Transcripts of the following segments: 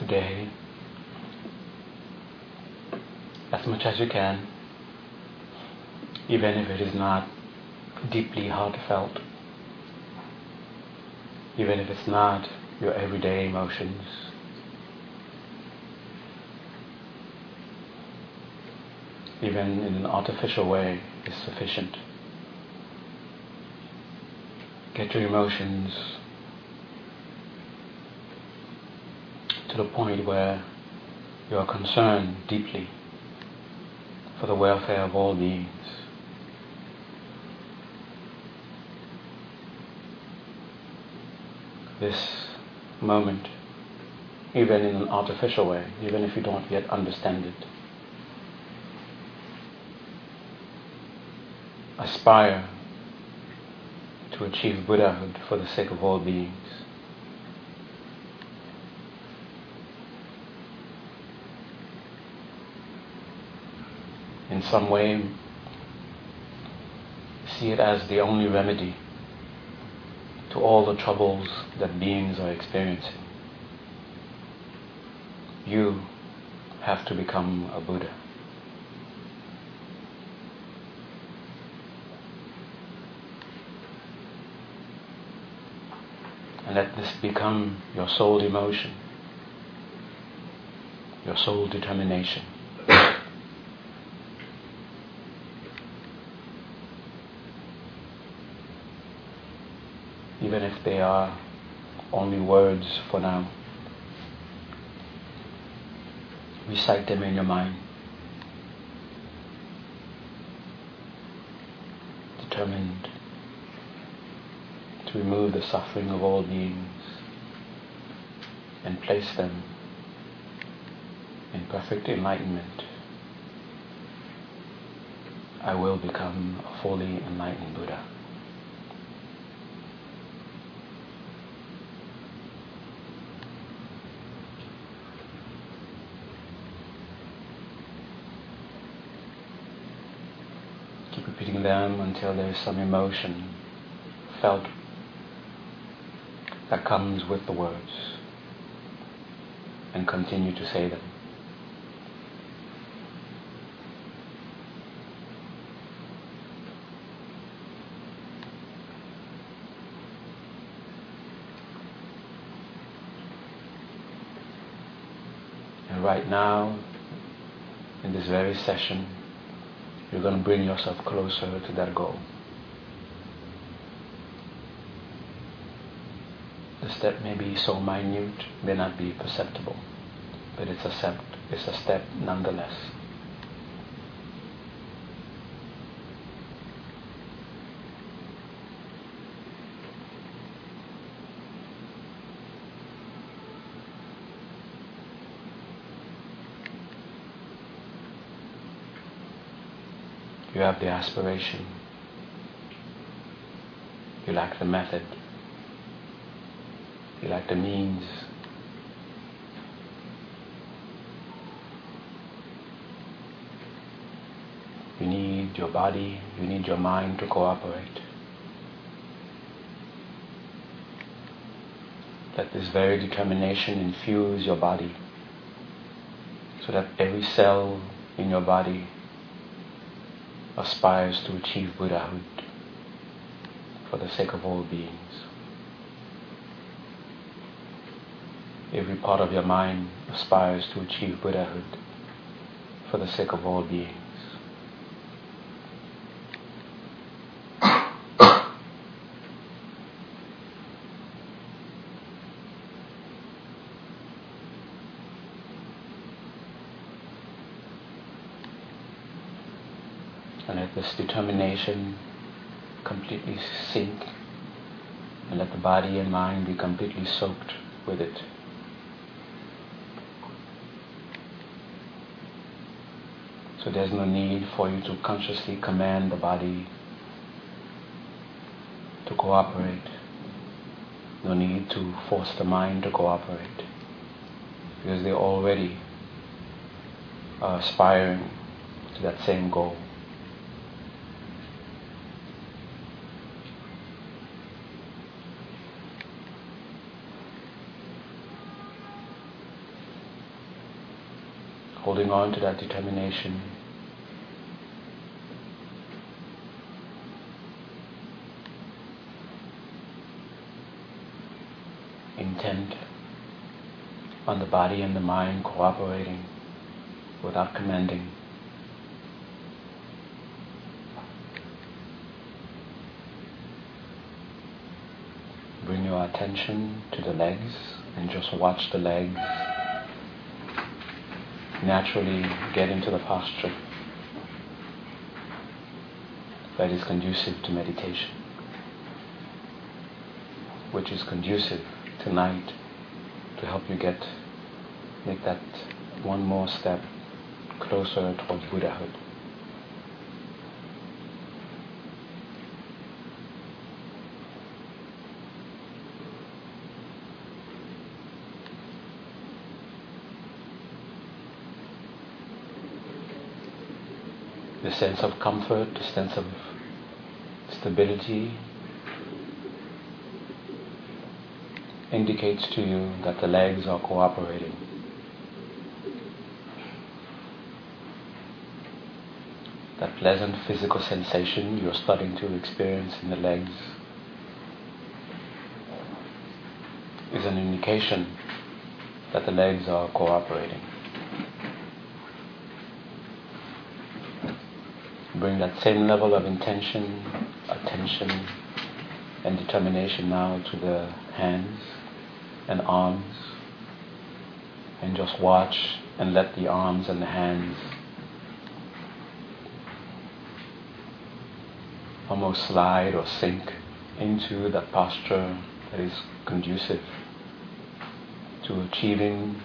today as much as you can, even if it is not deeply heartfelt, even if it's not your everyday emotions. Even in an artificial way is sufficient. Get your emotions to the point where you are concerned deeply for the welfare of all beings. This moment, even in an artificial way, even if you don't yet understand it. Aspire to achieve Buddhahood for the sake of all beings. In some way see it as the only remedy to all the troubles that beings are experiencing. You have to become a Buddha. And let this become your sole emotion, your sole determination. Even if they are only words for now. Recite them in your mind. Determined to remove the suffering of all beings and place them in perfect enlightenment. I will become a fully enlightened Buddha. Them until there is some emotion felt that comes with the words and continue to say them. And right now, in this very session, you're going to bring yourself closer to that goal. The step may be so minute, may not be perceptible, but it's a step, it's a step nonetheless. You have the aspiration. You lack the method. You lack the means. You need your body, you need your mind to cooperate. Let this very determination infuse your body so that every cell in your body aspires to achieve Buddhahood for the sake of all beings. Every part of your mind aspires to achieve Buddhahood for the sake of all beings. This determination completely sink and let the body and mind be completely soaked with it. So there's no need for you to consciously command the body to cooperate. No need to force the mind to cooperate. Because they already are aspiring to that same goal. Holding on to that determination. Intent on the body and the mind cooperating without commanding. Bring your attention to the legs and just watch the legs naturally get into the posture that is conducive to meditation, which is conducive tonight to help you get make that one more step closer towards Buddhahood. The sense of comfort, the sense of stability indicates to you that the legs are cooperating. That pleasant physical sensation you're starting to experience in the legs is an indication that the legs are cooperating. Bring that same level of intention, attention, and determination now to the hands and arms and just watch and let the arms and the hands almost slide or sink into that posture that is conducive to achieving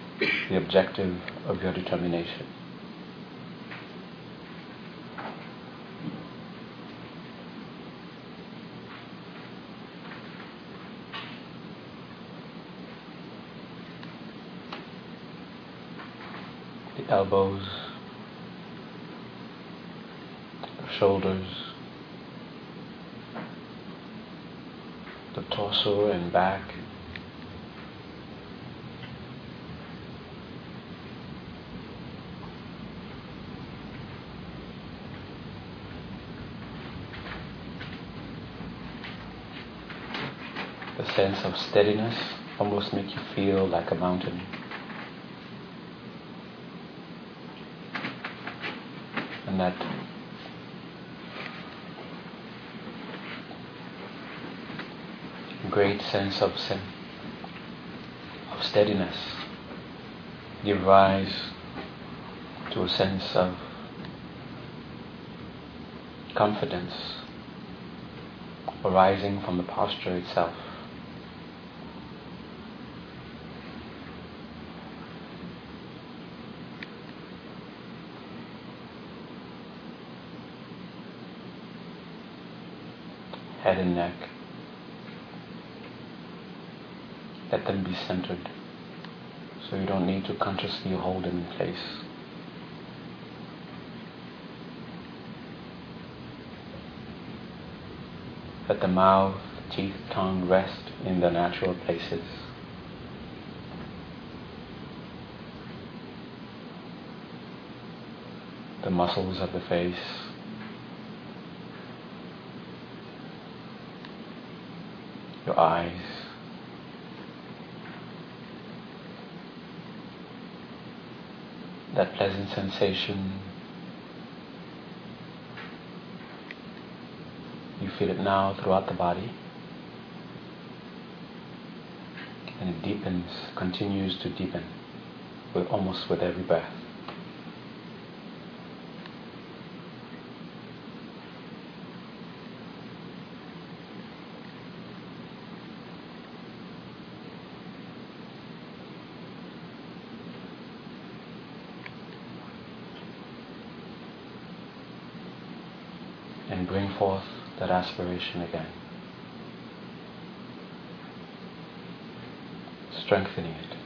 the objective of your determination. Elbows, shoulders, the torso and back. The sense of steadiness almost make you feel like a mountain. That great sense of sin of steadiness give rise to a sense of confidence arising from the posture itself. Head and neck. Let them be centered so you don't need to consciously hold them in place. Let the mouth, teeth, tongue rest in their natural places. The muscles of the face eyes. That pleasant sensation, you feel it now throughout the body. And it deepens, continues to deepen with almost with every breath. and bring forth that aspiration again. Strengthening it.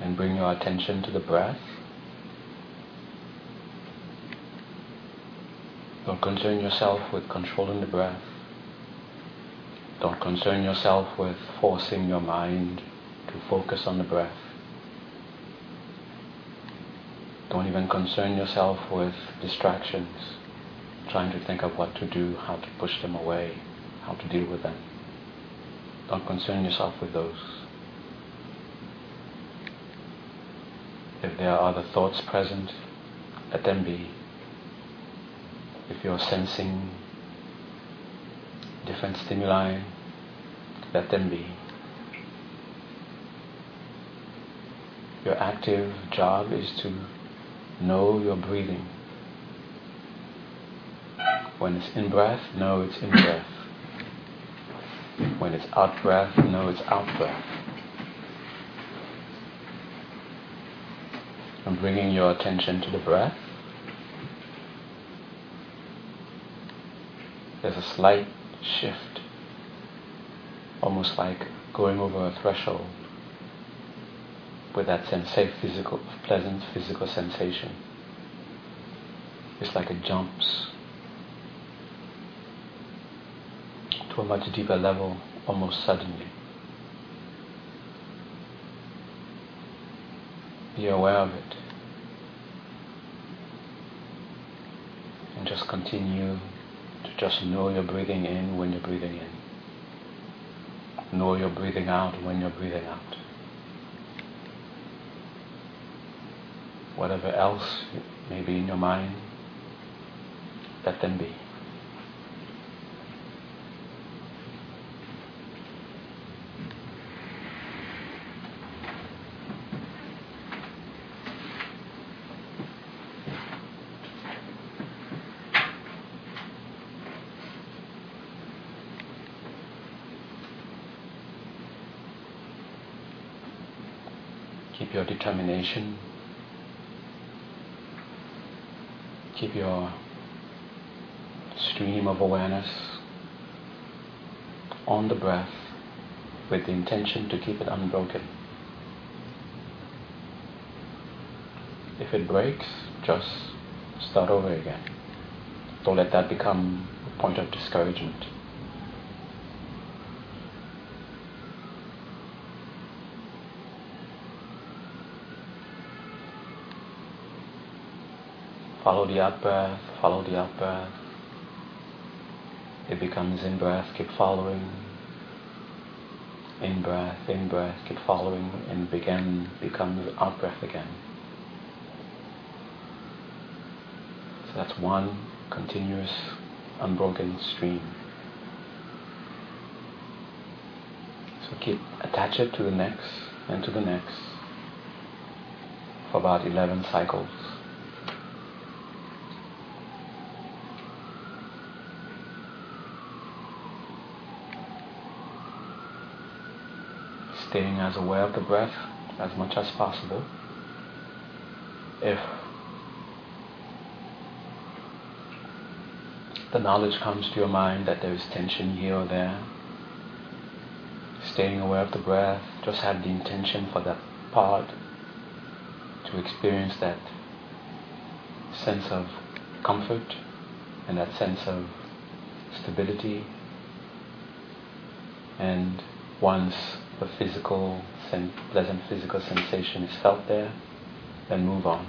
And bring your attention to the breath. Don't concern yourself with controlling the breath. Don't concern yourself with forcing your mind to focus on the breath. Don't even concern yourself with distractions, trying to think of what to do, how to push them away, how to deal with them. Don't concern yourself with those. If there are other thoughts present, let them be. If you're sensing different stimuli, let them be. Your active job is to know your breathing. When it's in breath, know it's in breath. When it's out breath, know it's out breath. And bringing your attention to the breath. There's a slight shift, almost like going over a threshold with that sense, safe physical, pleasant physical sensation. It's like it jumps to a much deeper level almost suddenly. Be aware of it. And just continue to just know you're breathing in when you're breathing in. Know you're breathing out when you're breathing out. Whatever else may be in your mind, let them be. Keep your determination. Keep your stream of awareness on the breath with the intention to keep it unbroken. If it breaks, just start over again. Don't let that become a point of discouragement. Follow the out breath, uh, follow the out breath. Uh. It becomes in breath, keep following. In breath, in breath, keep following, and begin becomes out breath again. So that's one continuous, unbroken stream. So keep attach it to the next and to the next for about 11 cycles. Staying as aware of the breath as much as possible. If the knowledge comes to your mind that there is tension here or there, staying aware of the breath, just have the intention for that part to experience that sense of comfort and that sense of stability. And once the physical, sen- pleasant physical sensation is felt there, then move on.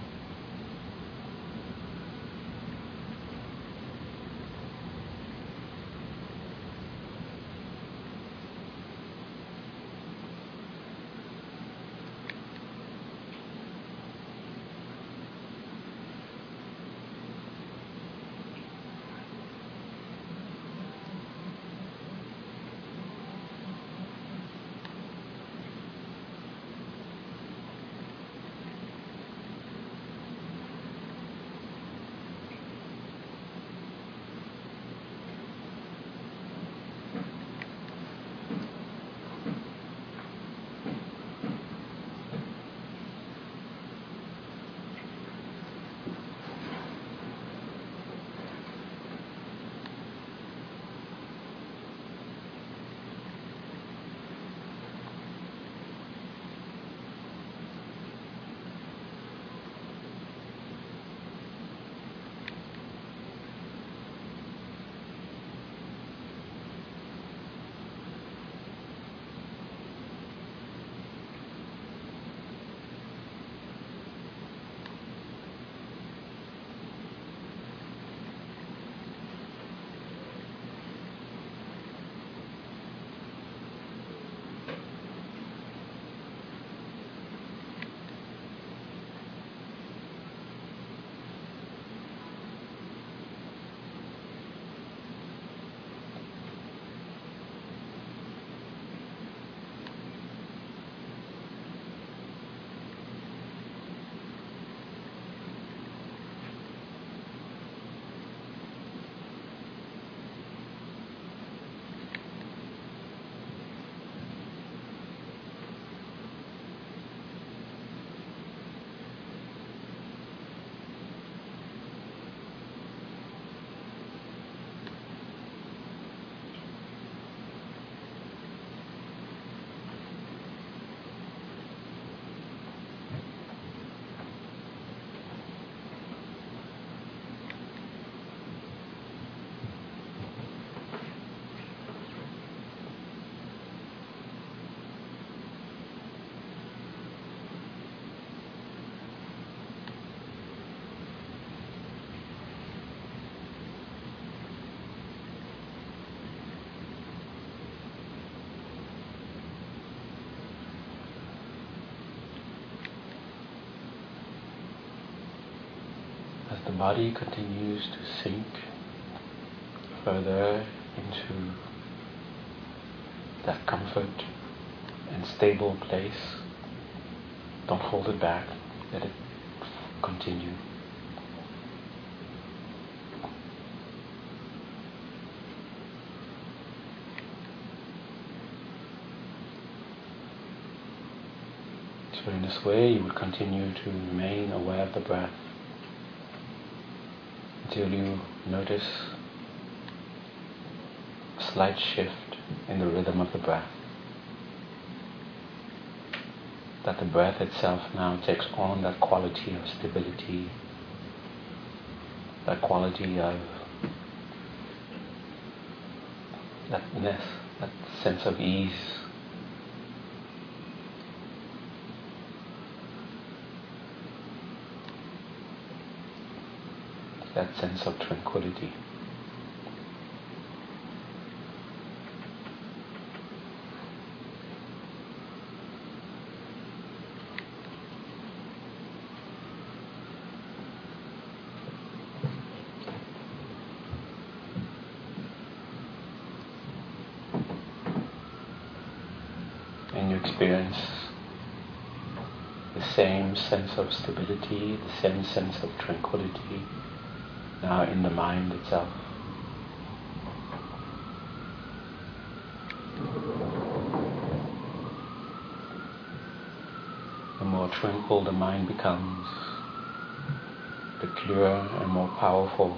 Body continues to sink further into that comfort and stable place, don't hold it back. Let it continue. So in this way, you would continue to remain aware of the breath until you notice a slight shift in the rhythm of the breath. That the breath itself now takes on that quality of stability, that quality of thatness, that sense of ease. That sense of tranquility. And you experience the same sense of stability, the same sense of tranquility now in the mind itself. The more tranquil the mind becomes, the clearer and more powerful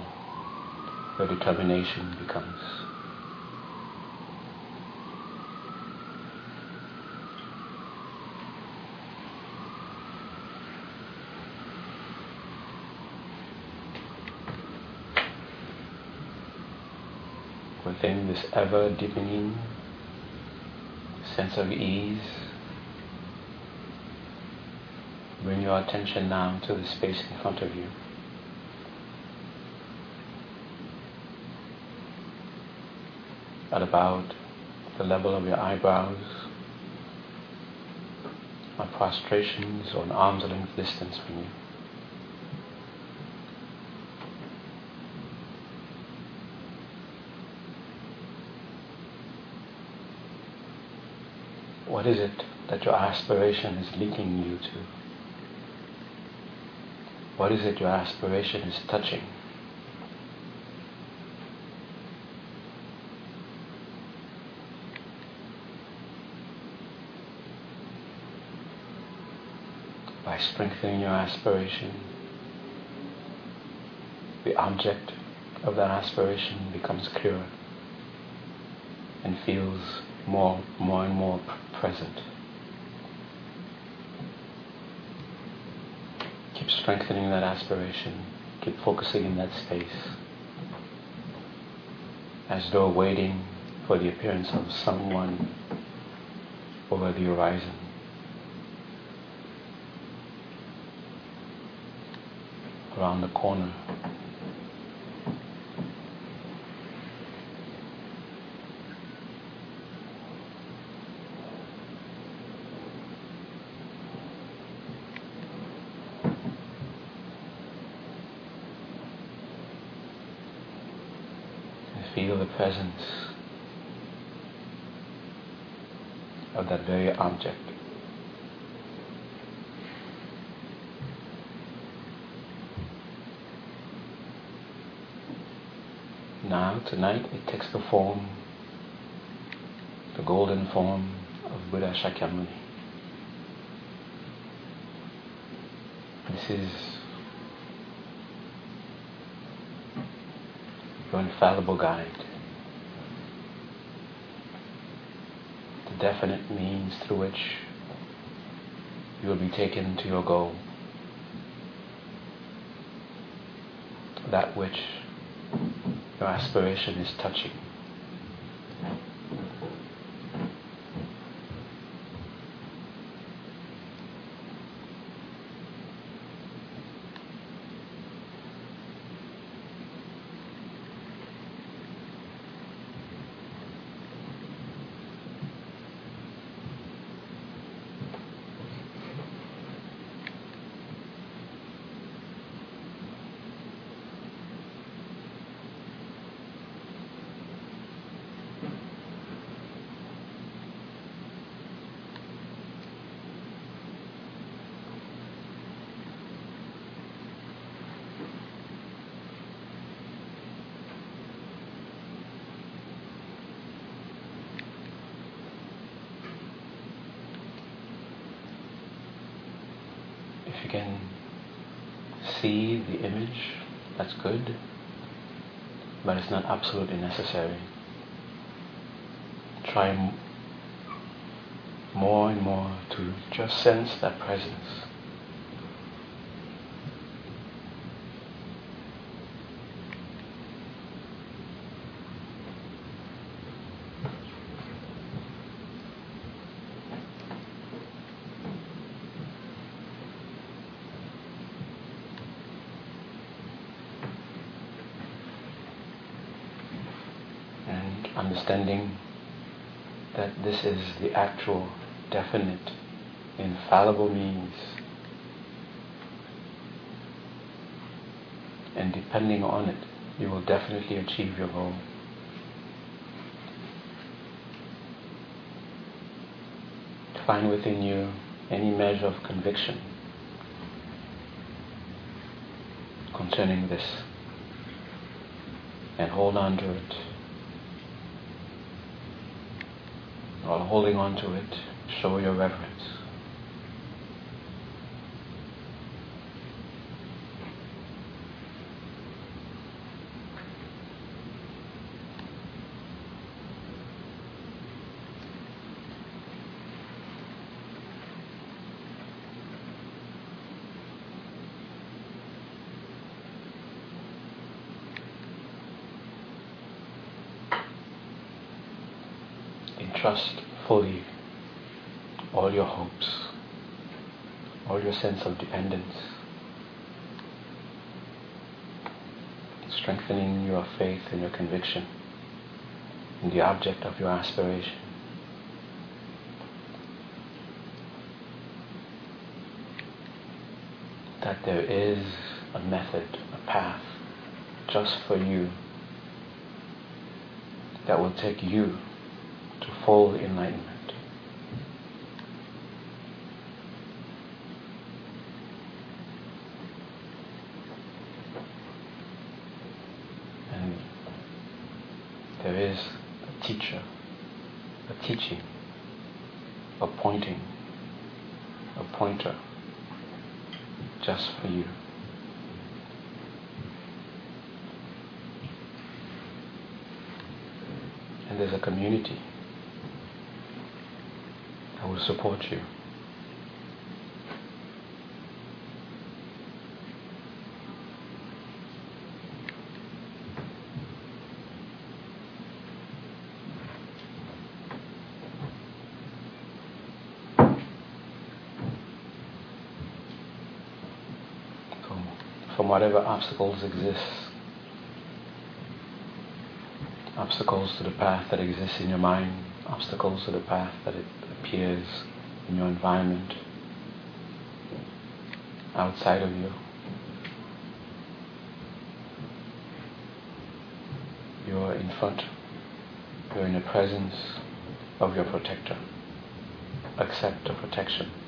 the determination becomes. Within this ever deepening sense of ease. Bring your attention now to the space in front of you. At about the level of your eyebrows, or prostrations or an arm's length distance from you. What is it that your aspiration is leading you to? What is it your aspiration is touching? By strengthening your aspiration, the object of that aspiration becomes clearer and feels more, more and more present. Keep strengthening that aspiration. Keep focusing in that space. As though waiting for the appearance of someone over the horizon. Around the corner. feel the presence of that very object. Now, tonight, it takes the form, the golden form of Buddha Shakyamuni. This is your infallible guide. The definite means through which you will be taken to your goal. That which your aspiration is touching. Good, but it's not absolutely necessary. Try more and more to just sense that presence. and understanding that this is the actual, definite, infallible means. And depending on it, you will definitely achieve your goal. Find within you any measure of conviction concerning this and hold on to it. While holding on to it, show your reverence. Fully all your hopes, all your sense of dependence, strengthening your faith and your conviction in the object of your aspiration. That there is a method, a path, just for you that will take you to full enlightenment. And there is a teacher, a teaching, a pointing, a pointer just for you. And there's a community that will support you. So, from whatever obstacles exist, obstacles to the path that exists in your mind, obstacles to the path that it appears in your environment, outside of you. You're in front, you're in the presence of your protector. Accept the protection.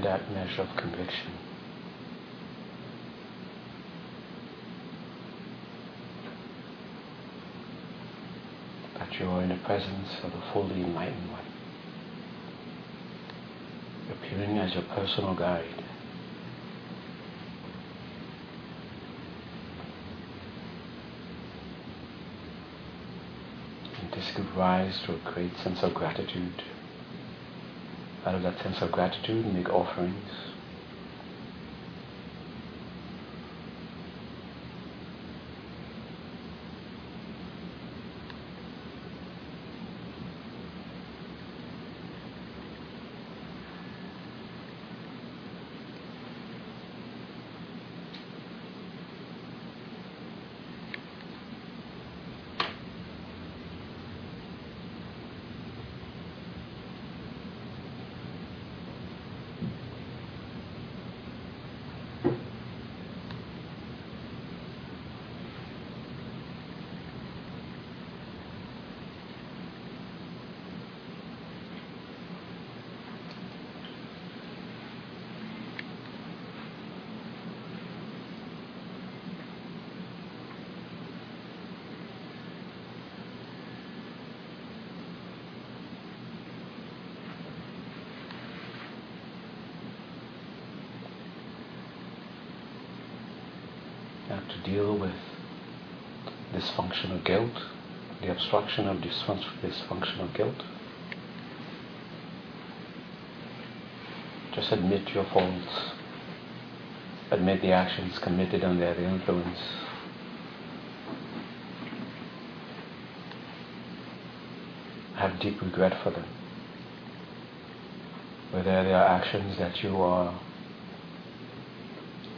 Find that measure of conviction. That you're in the presence of the fully enlightened one, appearing as your personal guide. And this gives rise to a great sense of gratitude. Out of that sense of gratitude, make offerings. To deal with dysfunctional guilt, the obstruction of dysfunctional guilt. Just admit your faults. Admit the actions committed under the influence. Have deep regret for them. Whether they are actions that you are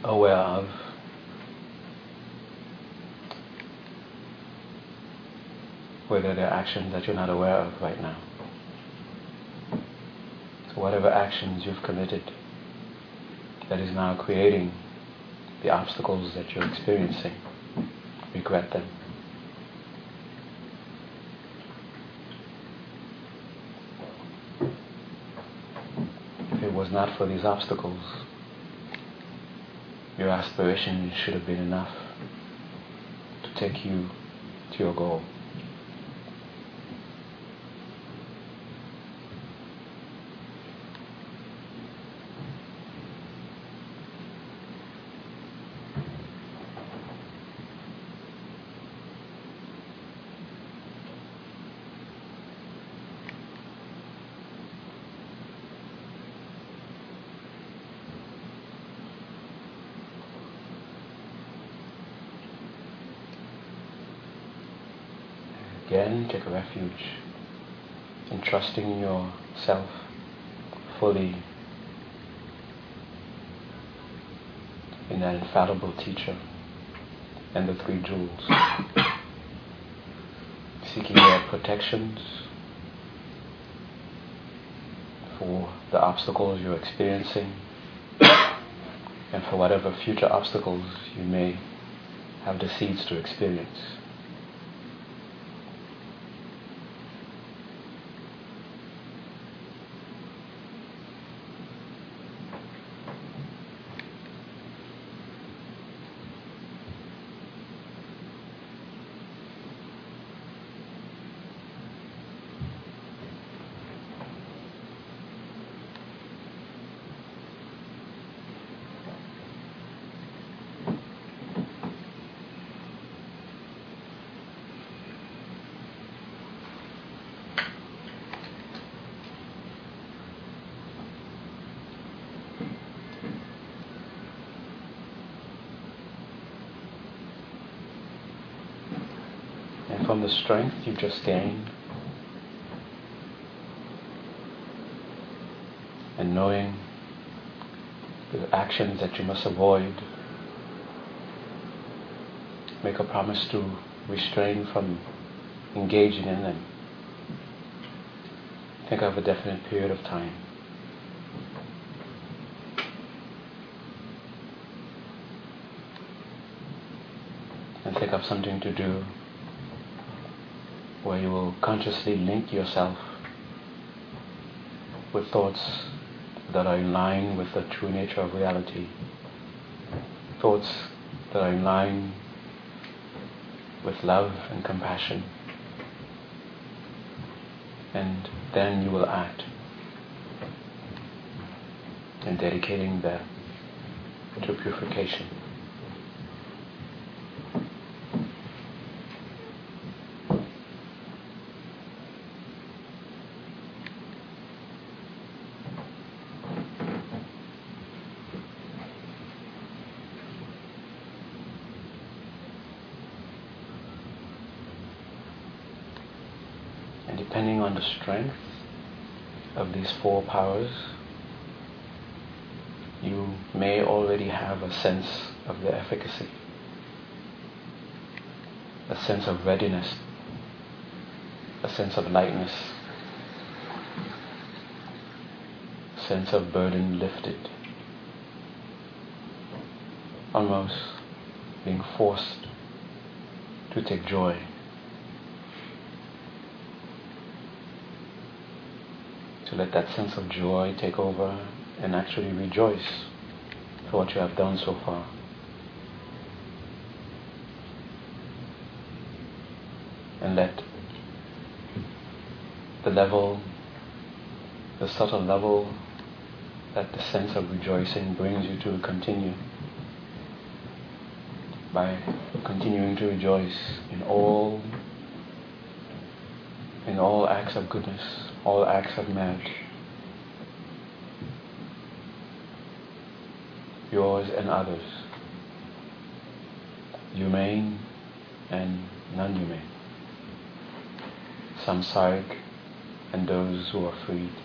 aware of whether there are actions that you're not aware of right now. So whatever actions you've committed that is now creating the obstacles that you're experiencing, regret them. If it was not for these obstacles, your aspiration should have been enough to take you to your goal. Again, take refuge in trusting yourself fully in that infallible teacher and the three jewels. Seeking their protections for the obstacles you're experiencing and for whatever future obstacles you may have the seeds to experience. from the strength you've just gained and knowing the actions that you must avoid, make a promise to restrain from engaging in them. Think of a definite period of time. And think of something to do where you will consciously link yourself with thoughts that are in line with the true nature of reality, thoughts that are in line with love and compassion, And then you will act in dedicating that to purification. on the strength of these four powers, you may already have a sense of their efficacy, a sense of readiness, a sense of lightness, a sense of burden lifted, almost being forced to take joy to let that sense of joy take over and actually rejoice for what you have done so far. And let the level, the subtle level that the sense of rejoicing brings you to continue by continuing to rejoice in all in all acts of goodness all acts of merit, yours and others, humane and non-humane, samsaric and those who are freed.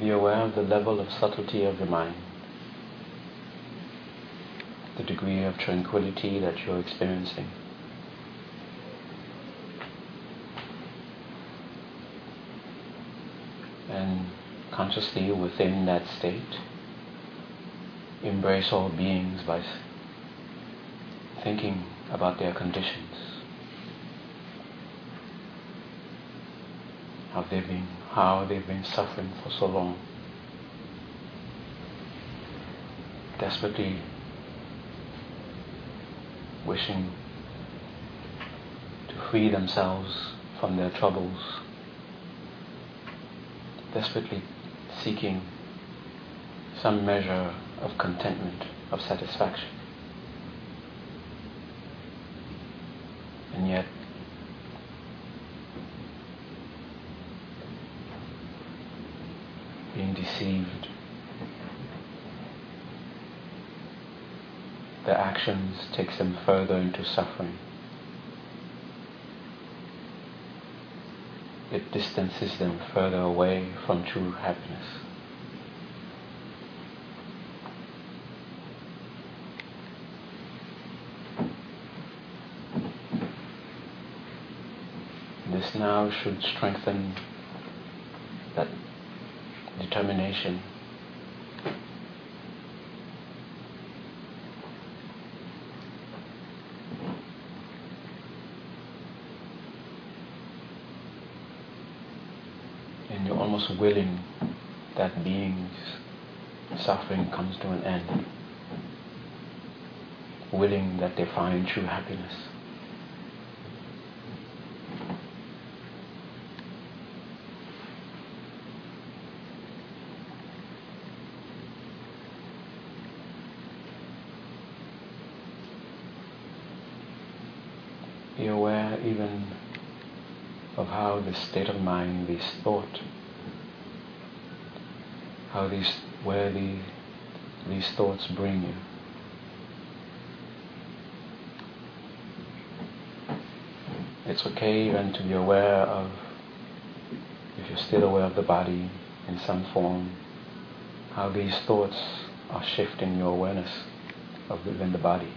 The level of subtlety of the mind, the degree of tranquility that you're experiencing. And consciously within that state, embrace all beings by thinking about their conditions. How they've been, how they've been suffering for so long. desperately wishing to free themselves from their troubles, desperately seeking some measure of contentment, of satisfaction. And yet, being deceived their actions takes them further into suffering. It distances them further away from true happiness. This now should strengthen that determination willing that being's suffering comes to an end, willing that they find true happiness. Be aware even of how this state of mind, this thought, how these, where the, these thoughts bring you. It's okay even to be aware of, if you're still aware of the body in some form, how these thoughts are shifting your awareness of within the body.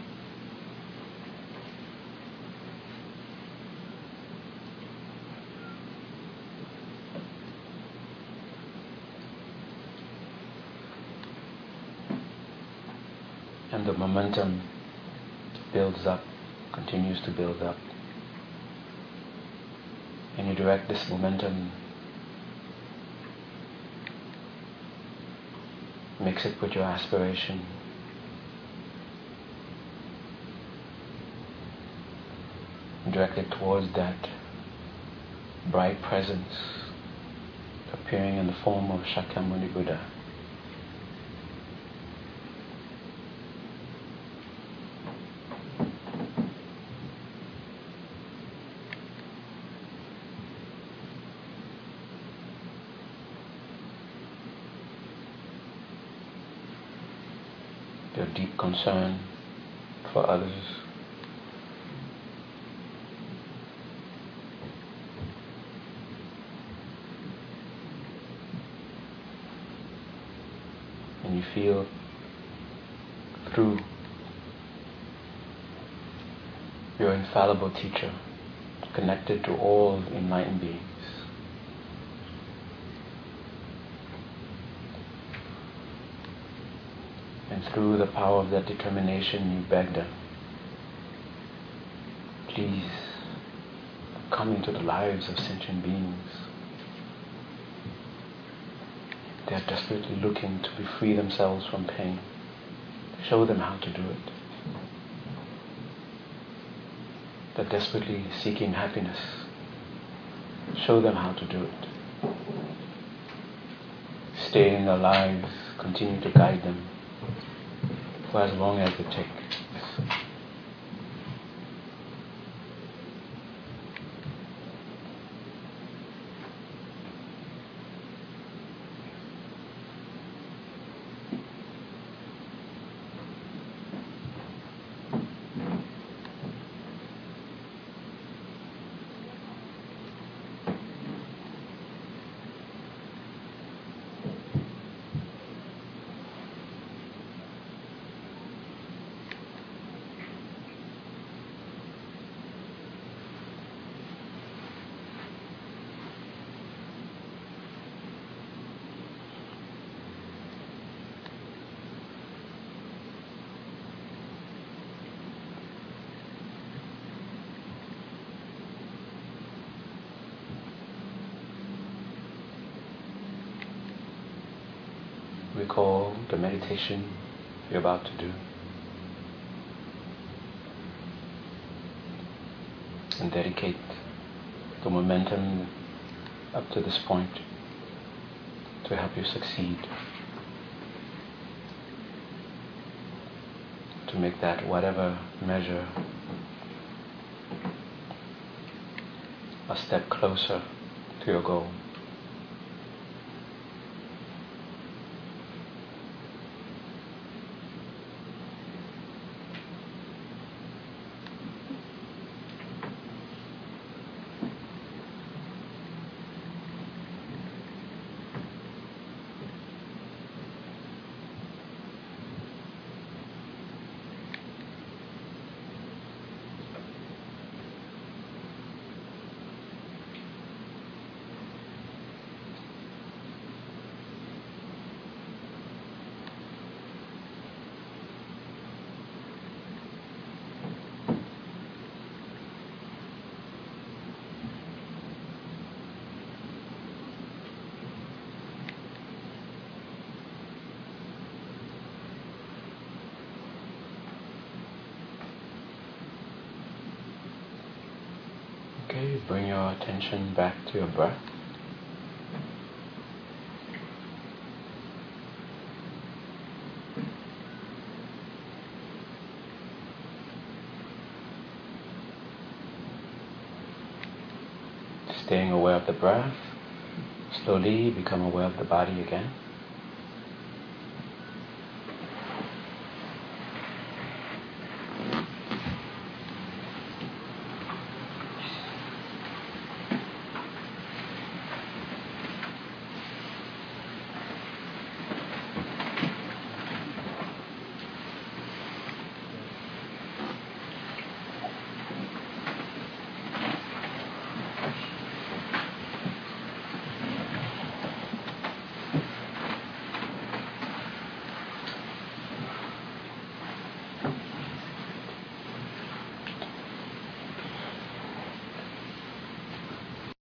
And the momentum builds up, continues to build up. And you direct this momentum, mix it with your aspiration. Direct it towards that bright presence appearing in the form of Shakyamuni Buddha. Your deep concern for others. And you feel through your infallible teacher, connected to all enlightened beings. And through the power of that determination, you beg them, please come into the lives of sentient beings. They are desperately looking to be free themselves from pain. Show them how to do it. They're desperately seeking happiness. Show them how to do it. Stay in their lives, continue to guide them for as long as it takes. Recall the meditation you're about to do. And dedicate the momentum up to this point to help you succeed. To make that whatever measure a step closer to your goal. Okay, bring your attention back to your breath. Staying aware of the breath, slowly become aware of the body again.